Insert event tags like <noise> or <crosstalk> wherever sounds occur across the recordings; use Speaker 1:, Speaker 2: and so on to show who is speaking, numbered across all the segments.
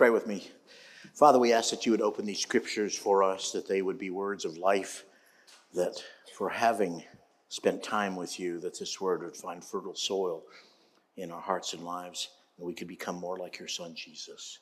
Speaker 1: pray with me. Father, we ask that you would open these scriptures for us, that they would be words of life, that for having spent time with you, that this word would find fertile soil in our hearts and lives, and we could become more like your Son, Jesus.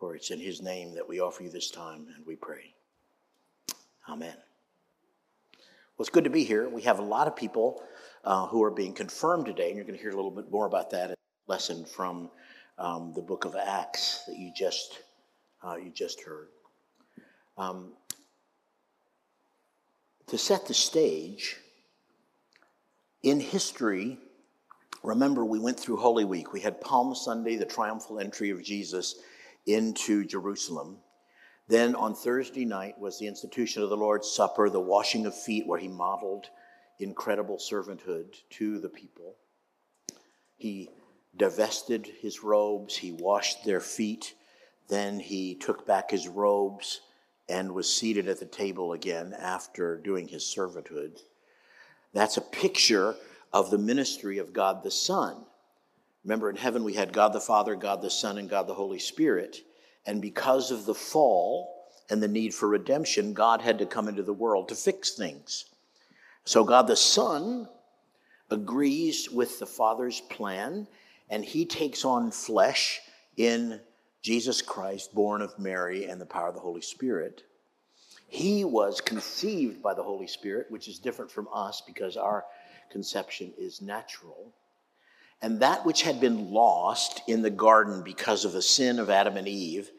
Speaker 1: For it's in his name that we offer you this time, and we pray. Amen. Well, it's good to be here. We have a lot of people uh, who are being confirmed today, and you're going to hear a little bit more about that lesson from um, the book of Acts that you just uh, you just heard. Um, to set the stage, in history, remember we went through Holy Week. We had Palm Sunday, the triumphal entry of Jesus into Jerusalem. Then on Thursday night was the institution of the Lord's Supper, the washing of feet, where he modeled incredible servanthood to the people. He divested his robes, he washed their feet, then he took back his robes and was seated at the table again after doing his servanthood. That's a picture of the ministry of God the Son. Remember, in heaven we had God the Father, God the Son, and God the Holy Spirit. And because of the fall and the need for redemption, God had to come into the world to fix things. So God the Son agrees with the Father's plan, and he takes on flesh in Jesus Christ, born of Mary and the power of the Holy Spirit. He was conceived by the Holy Spirit, which is different from us because our conception is natural. And that which had been lost in the garden because of the sin of Adam and Eve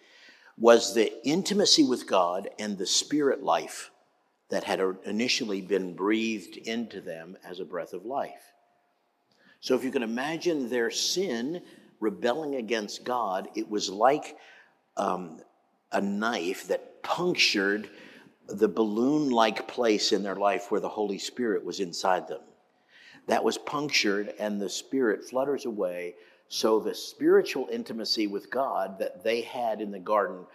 Speaker 1: was the intimacy with God and the spirit life that had initially been breathed into them as a breath of life. So, if you can imagine their sin rebelling against God, it was like um, a knife that punctured the balloon like place in their life where the Holy Spirit was inside them. That was punctured, and the Spirit flutters away. So the spiritual intimacy with God that they had in the garden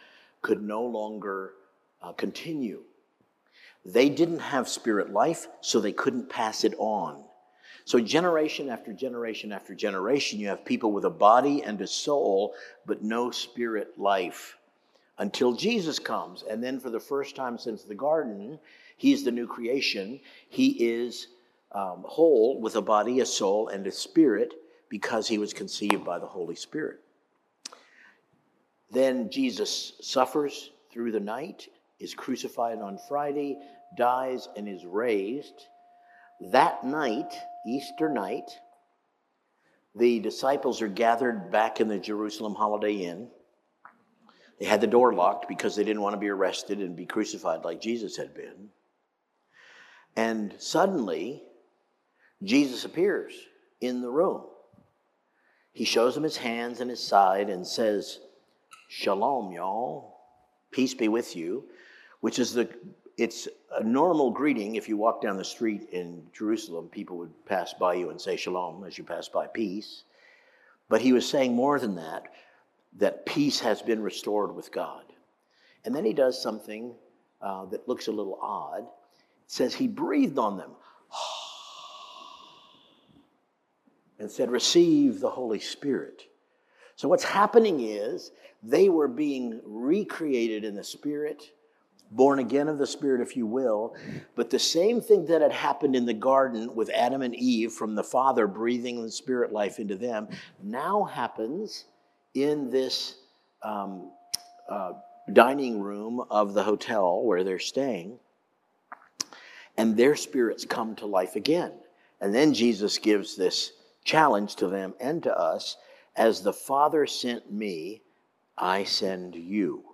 Speaker 1: could no longer uh, continue. They didn't have spirit life, so they couldn't pass it on. So, generation after generation after generation, you have people with a body and a soul, but no spirit life until Jesus comes. And then, for the first time since the garden, he's the new creation. He is um, whole with a body, a soul, and a spirit because he was conceived by the Holy Spirit. Then Jesus suffers through the night, is crucified on Friday, dies, and is raised. That night, Easter night, the disciples are gathered back in the Jerusalem Holiday Inn. They had the door locked because they didn't want to be arrested and be crucified like Jesus had been. And suddenly, Jesus appears in the room. He shows them his hands and his side and says, Shalom, y'all. Peace be with you, which is the it's a normal greeting. If you walk down the street in Jerusalem, people would pass by you and say shalom as you pass by peace. But he was saying more than that, that peace has been restored with God. And then he does something uh, that looks a little odd. It says he breathed on them <sighs> and said, Receive the Holy Spirit. So, what's happening is they were being recreated in the Spirit born again of the Spirit, if you will. But the same thing that had happened in the garden with Adam and Eve from the Father breathing the Spirit life into them now happens in this um, uh, dining room of the hotel where they're staying. And their spirits come to life again. And then Jesus gives this challenge to them and to us as the Father sent me, I send you.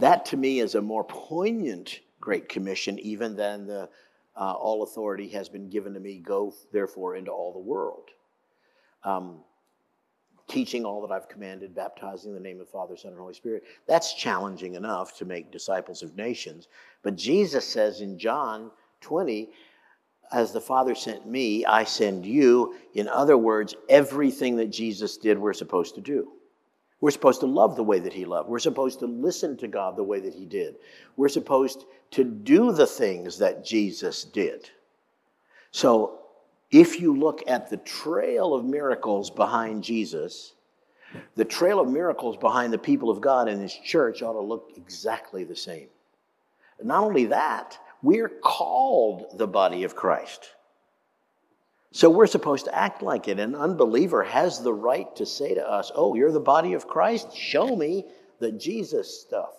Speaker 1: That to me is a more poignant Great Commission even than the uh, all authority has been given to me, go therefore into all the world. Um, teaching all that I've commanded, baptizing in the name of Father, Son, and Holy Spirit. That's challenging enough to make disciples of nations. But Jesus says in John 20, as the Father sent me, I send you. In other words, everything that Jesus did, we're supposed to do. We're supposed to love the way that he loved. We're supposed to listen to God the way that he did. We're supposed to do the things that Jesus did. So, if you look at the trail of miracles behind Jesus, the trail of miracles behind the people of God in His church ought to look exactly the same. Not only that, we're called the body of Christ. So we're supposed to act like it. An unbeliever has the right to say to us, Oh, you're the body of Christ? Show me the Jesus stuff.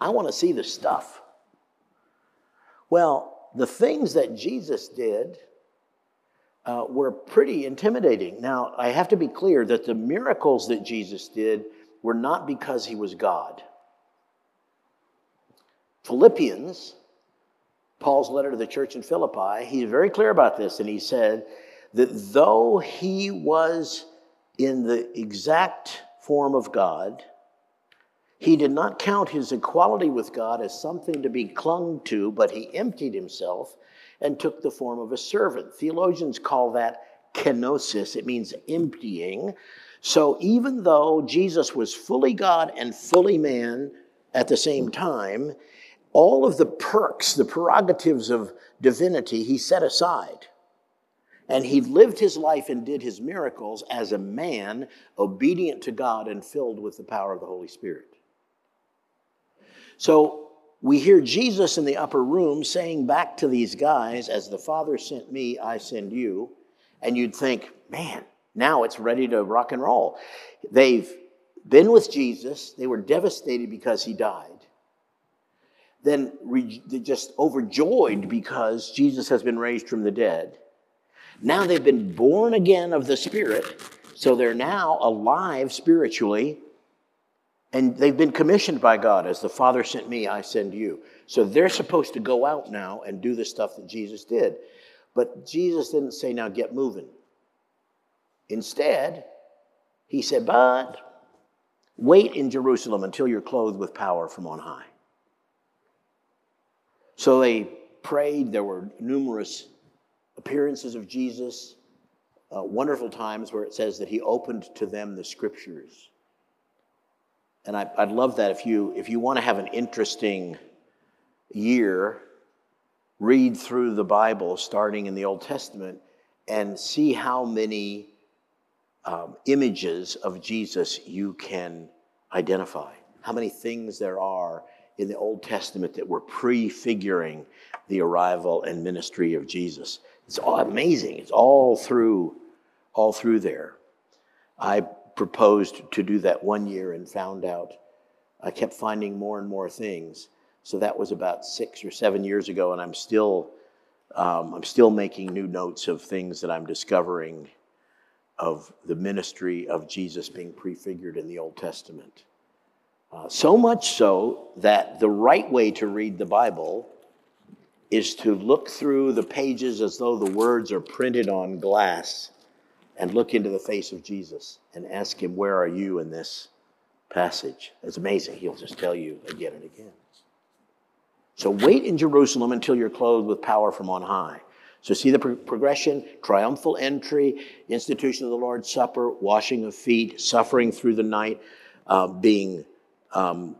Speaker 1: I want to see the stuff. Well, the things that Jesus did uh, were pretty intimidating. Now, I have to be clear that the miracles that Jesus did were not because he was God. Philippians, Paul's letter to the church in Philippi, he's very clear about this, and he said that though he was in the exact form of God, he did not count his equality with God as something to be clung to, but he emptied himself and took the form of a servant. Theologians call that kenosis, it means emptying. So even though Jesus was fully God and fully man at the same time, all of the perks, the prerogatives of divinity, he set aside. And he lived his life and did his miracles as a man, obedient to God and filled with the power of the Holy Spirit. So we hear Jesus in the upper room saying back to these guys, As the Father sent me, I send you. And you'd think, man, now it's ready to rock and roll. They've been with Jesus, they were devastated because he died. Then re- just overjoyed because Jesus has been raised from the dead. Now they've been born again of the Spirit, so they're now alive spiritually and they've been commissioned by God as the Father sent me, I send you. So they're supposed to go out now and do the stuff that Jesus did. But Jesus didn't say, now get moving. Instead, he said, but wait in Jerusalem until you're clothed with power from on high. So they prayed. There were numerous appearances of Jesus, uh, wonderful times where it says that he opened to them the scriptures. And I, would love that if you if you want to have an interesting year, read through the Bible starting in the Old Testament and see how many um, images of Jesus you can identify. How many things there are in the Old Testament that were prefiguring the arrival and ministry of Jesus. It's all amazing. It's all through, all through there. I proposed to do that one year and found out I kept finding more and more things. So that was about six or seven years ago, and I'm still um, I'm still making new notes of things that I'm discovering of the ministry of Jesus being prefigured in the Old Testament. Uh, so much so that the right way to read the Bible is to look through the pages as though the words are printed on glass and look into the face of Jesus and ask him, Where are you in this passage? It's amazing. He'll just tell you again and again. So wait in Jerusalem until you're clothed with power from on high. So see the pro- progression triumphal entry, institution of the Lord's Supper, washing of feet, suffering through the night, uh, being um,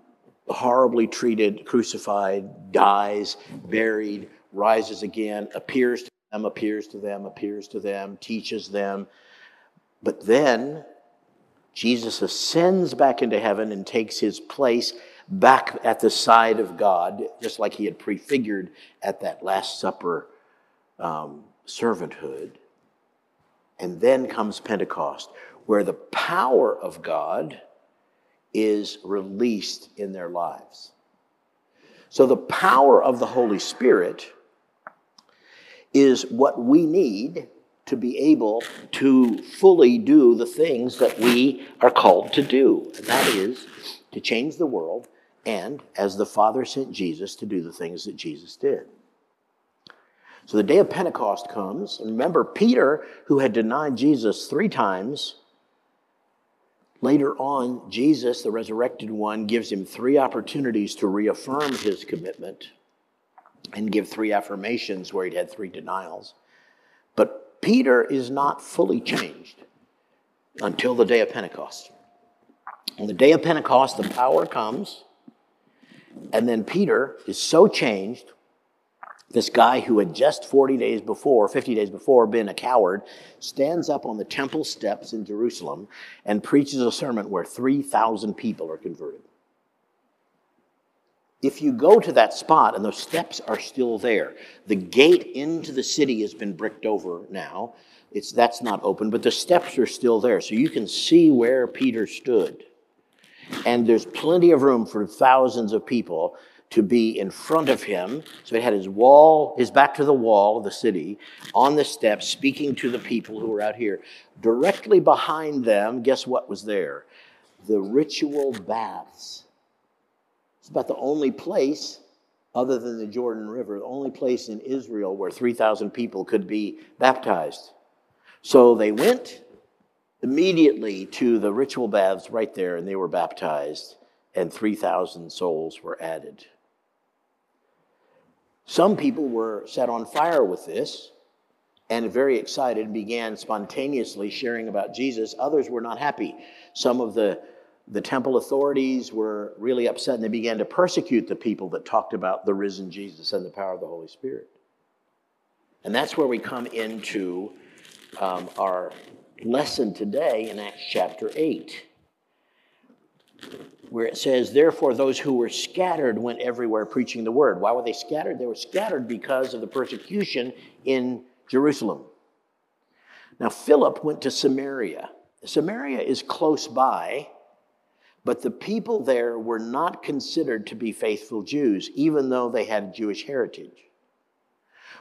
Speaker 1: horribly treated, crucified, dies, buried, rises again, appears to them, appears to them, appears to them, teaches them, but then Jesus ascends back into heaven and takes his place back at the side of God, just like he had prefigured at that Last Supper um, servanthood. And then comes Pentecost, where the power of God is released in their lives. So the power of the Holy Spirit is what we need to be able to fully do the things that we are called to do. And that is to change the world and, as the Father sent Jesus, to do the things that Jesus did. So the day of Pentecost comes, and remember, Peter, who had denied Jesus three times, later on, Jesus, the resurrected one, gives him three opportunities to reaffirm his commitment and give three affirmations where he'd had three denials. But Peter is not fully changed until the day of Pentecost. On the day of Pentecost, the power comes, and then Peter is so changed this guy who had just 40 days before, 50 days before, been a coward, stands up on the temple steps in Jerusalem and preaches a sermon where 3,000 people are converted. If you go to that spot and those steps are still there, the gate into the city has been bricked over now. It's, that's not open, but the steps are still there. So you can see where Peter stood. And there's plenty of room for thousands of people to be in front of him. So he had his wall, his back to the wall of the city, on the steps, speaking to the people who were out here. Directly behind them, guess what was there? The ritual baths. It's about the only place, other than the Jordan River, the only place in Israel where 3,000 people could be baptized. So they went immediately to the ritual baths right there, and they were baptized, and 3,000 souls were added. Some people were set on fire with this and very excited began spontaneously sharing about Jesus. Others were not happy. Some of the, the temple authorities were really upset and they began to persecute the people that talked about the risen Jesus and the power of the Holy Spirit. And that's where we come into um, our lesson today in Acts chapter 8 where it says, Therefore, those who were scattered went everywhere preaching the word. Why were they scattered? They were scattered because of the persecution in Jerusalem. Now, Philip went to Samaria. Samaria is close by, but the people there were not considered to be faithful Jews, even though they had Jewish heritage.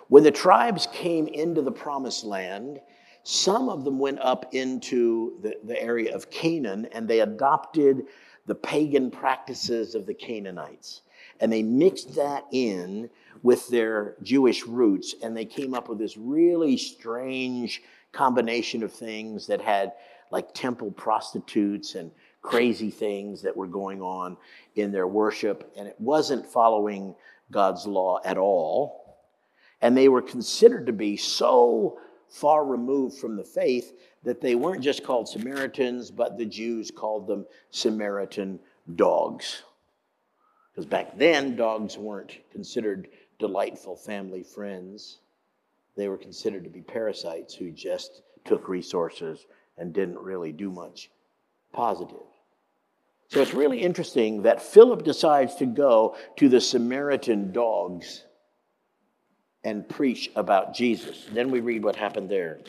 Speaker 1: When the tribes came into the promised land, some of them went up into the, the area of Canaan and they adopted the pagan practices of the Canaanites. And they mixed that in with their Jewish roots, and they came up with this really strange combination of things that had like temple prostitutes and crazy things that were going on in their worship, and it wasn't following God's law at all. And they were considered to be so far removed from the faith that they weren't just called Samaritans, but the Jews called them Samaritan dogs. Because back then, dogs weren't considered delightful family friends. They were considered to be parasites who just took resources and didn't really do much positive. So it's really interesting that Philip decides to go to the Samaritan dogs and preach about Jesus. Then we read what happened there.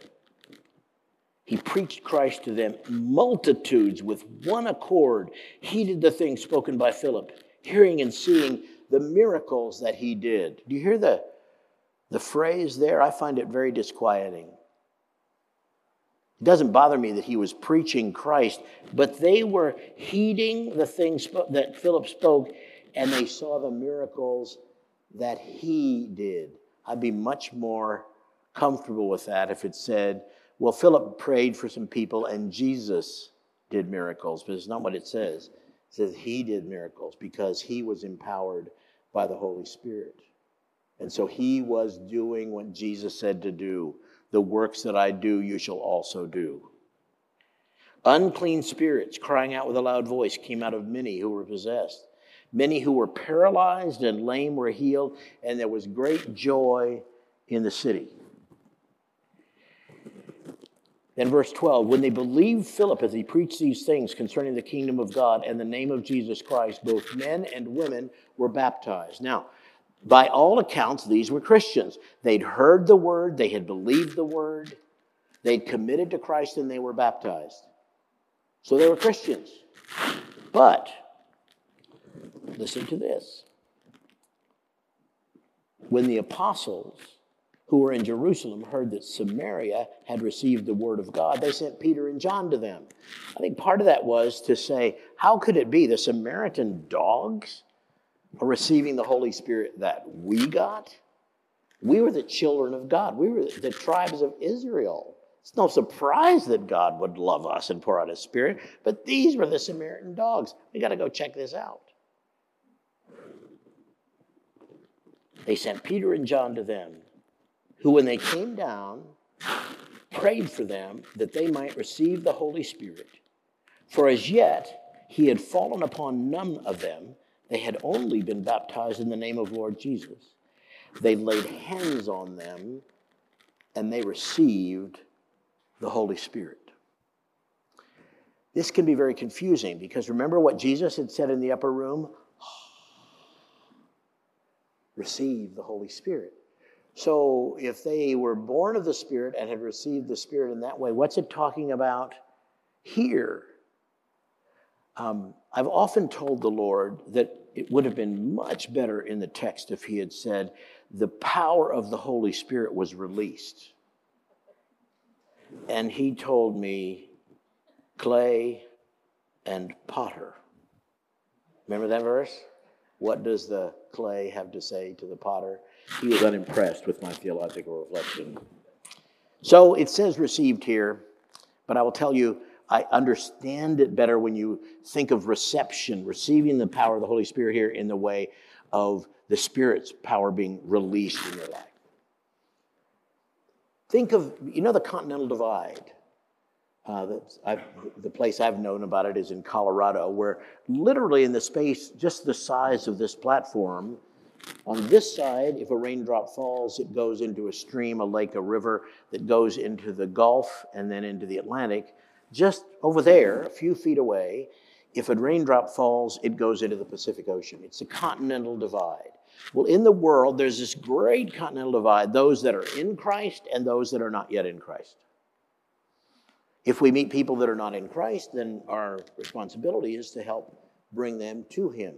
Speaker 1: He preached Christ to them. Multitudes with one accord heeded the things spoken by Philip, hearing and seeing the miracles that he did. Do you hear the, the phrase there? I find it very disquieting. It doesn't bother me that he was preaching Christ, but they were heeding the things that Philip spoke, and they saw the miracles that he did. I'd be much more comfortable with that if it said, well, Philip prayed for some people and Jesus did miracles, but it's not what it says. It says he did miracles because he was empowered by the Holy Spirit. And so he was doing what Jesus said to do. The works that I do, you shall also do. Unclean spirits, crying out with a loud voice, came out of many who were possessed. Many who were paralyzed and lame were healed, and there was great joy in the city. Then, verse 12 when they believed Philip as he preached these things concerning the kingdom of God and the name of Jesus Christ, both men and women were baptized. Now, by all accounts, these were Christians. They'd heard the word, they had believed the word, they'd committed to Christ, and they were baptized. So they were Christians. But, listen to this. When the apostles who were in Jerusalem heard that Samaria had received the word of God, they sent Peter and John to them. I think part of that was to say, how could it be the Samaritan dogs are receiving the Holy Spirit that we got? We were the children of God, we were the tribes of Israel. It's no surprise that God would love us and pour out his spirit, but these were the Samaritan dogs. We got to go check this out. They sent Peter and John to them who, when they came down, prayed for them that they might receive the Holy Spirit. For as yet he had fallen upon none of them, they had only been baptized in the name of Lord Jesus. they laid hands on them and they received the Holy Spirit. This can be very confusing because remember what Jesus had said in the upper room? Receive the Holy Spirit. So if they were born of the Spirit and had received the Spirit in that way, what's it talking about here? Um, I've often told the Lord that it would have been much better in the text if He had said, the power of the Holy Spirit was released. And He told me, clay and potter. Remember that verse? What does the clay have to say to the potter? He was unimpressed with my theological reflection. So it says received here, but I will tell you, I understand it better when you think of reception, receiving the power of the Holy Spirit here in the way of the Spirit's power being released in your life. Think of, you know, the Continental Divide. Uh, the place I've known about it is in Colorado, where literally in the space, just the size of this platform, on this side, if a raindrop falls, it goes into a stream, a lake, a river that goes into the Gulf and then into the Atlantic. Just over there, a few feet away, if a raindrop falls, it goes into the Pacific Ocean. It's a continental divide. Well, in the world, there's this great continental divide those that are in Christ and those that are not yet in Christ. If we meet people that are not in Christ, then our responsibility is to help bring them to Him.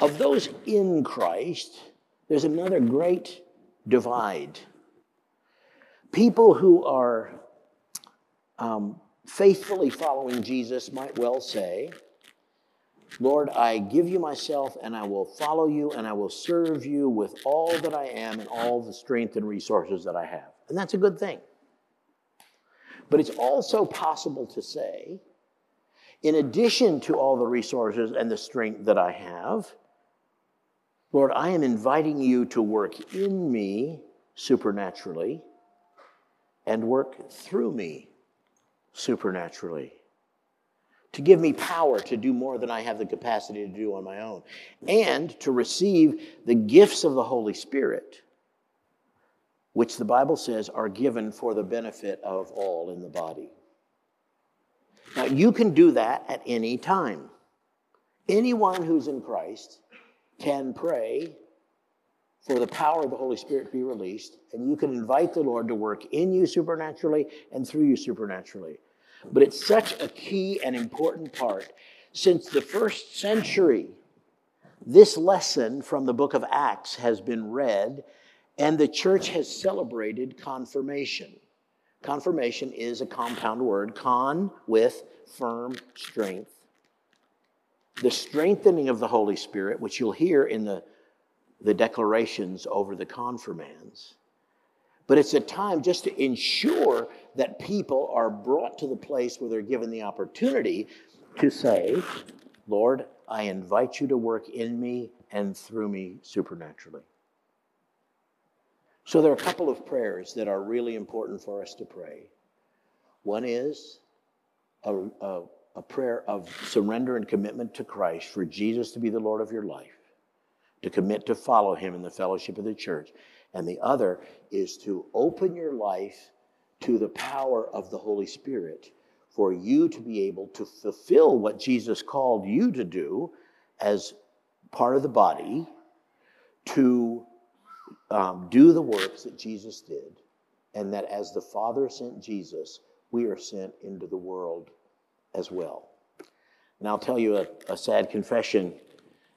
Speaker 1: Of those in Christ, there's another great divide. People who are um, faithfully following Jesus might well say, Lord, I give you myself and I will follow you and I will serve you with all that I am and all the strength and resources that I have. And that's a good thing. But it's also possible to say, in addition to all the resources and the strength that I have, Lord, I am inviting you to work in me supernaturally and work through me supernaturally. To give me power to do more than I have the capacity to do on my own, and to receive the gifts of the Holy Spirit which the Bible says are given for the benefit of all in the body. Now, you can do that at any time. Anyone who's in Christ can pray for the power of the Holy Spirit to be released, and you can invite the Lord to work in you supernaturally and through you supernaturally. But it's such a key and important part. Since the first century, this lesson from the book of Acts has been read and the church has celebrated confirmation. Confirmation is a compound word, con with firm strength. The strengthening of the Holy Spirit, which you'll hear in the, the declarations over the confirmands. But it's a time just to ensure that people are brought to the place where they're given the opportunity to say, Lord, I invite you to work in me and through me supernaturally. So there are a couple of prayers that are really important for us to pray. One is a, a, a, prayer of surrender and commitment to Christ for Jesus to be the Lord of your life, to commit to follow him in the fellowship of the church. And the other is to open your life to the power of the Holy Spirit for you to be able to fulfill what Jesus called you to do as part of the body to um, do the works that Jesus did, and that as the Father sent Jesus, we are sent into the world as well. And I'll tell you a, a sad confession,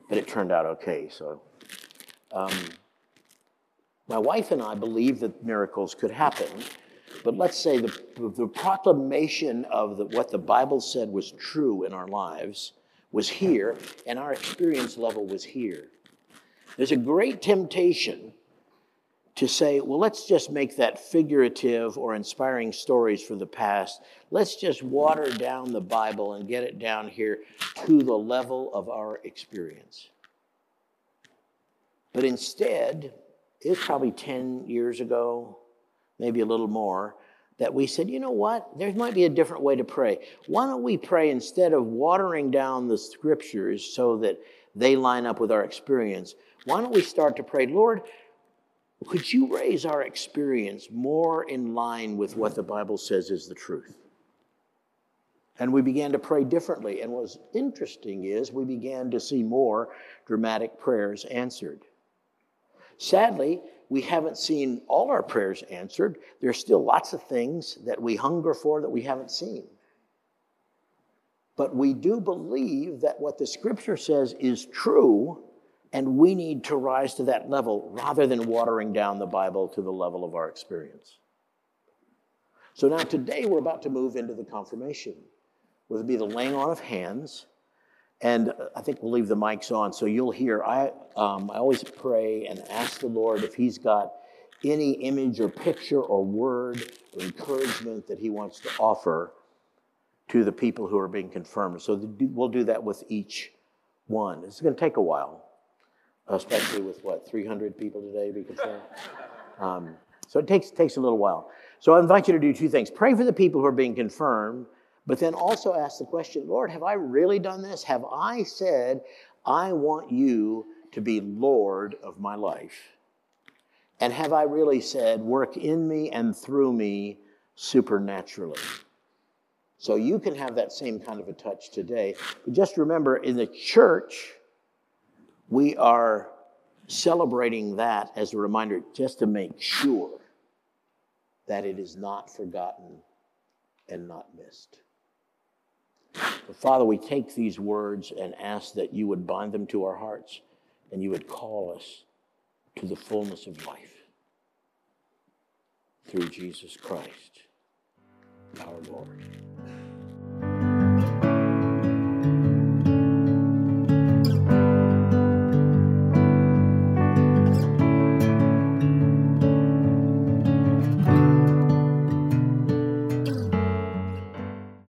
Speaker 1: but it turned out okay. So, um, my wife and I believe that miracles could happen, but let's say the, the proclamation of the, what the Bible said was true in our lives was here, and our experience level was here. There's a great temptation to say, well, let's just make that figurative or inspiring stories from the past. Let's just water down the Bible and get it down here to the level of our experience. But instead, it was probably 10 years ago, maybe a little more, that we said, you know what? There might be a different way to pray. Why don't we pray instead of watering down the scriptures so that they line up with our experience, why don't we start to pray, Lord, could you raise our experience more in line with what the Bible says is the truth? And we began to pray differently. And what's interesting is we began to see more dramatic prayers answered. Sadly, we haven't seen all our prayers answered. There's still lots of things that we hunger for that we haven't seen. But we do believe that what the scripture says is true, and we need to rise to that level rather than watering down the Bible to the level of our experience. So now today we're about to move into the confirmation which would be the laying on of hands. And I think we'll leave the mics on so you'll hear. I, um, I always pray and ask the Lord if He's got any image or picture or word or encouragement that He wants to offer to the people who are being confirmed. So we'll do that with each one. It's going to take a while, especially with what, 300 people today to be confirmed? Um, so it takes, takes a little while. So I invite you to do two things pray for the people who are being confirmed but then also ask the question Lord, have I really done this? Have I said, I want you to be Lord of my life? And have I really said, work in me and through me supernaturally? So you can have that same kind of a touch today. But just remember, in the church, we are celebrating that as a reminder just to make sure that it is not forgotten and not missed. Father, we take these words and ask that you would bind them to our hearts and you would call us to the fullness of life through Jesus Christ, our Lord.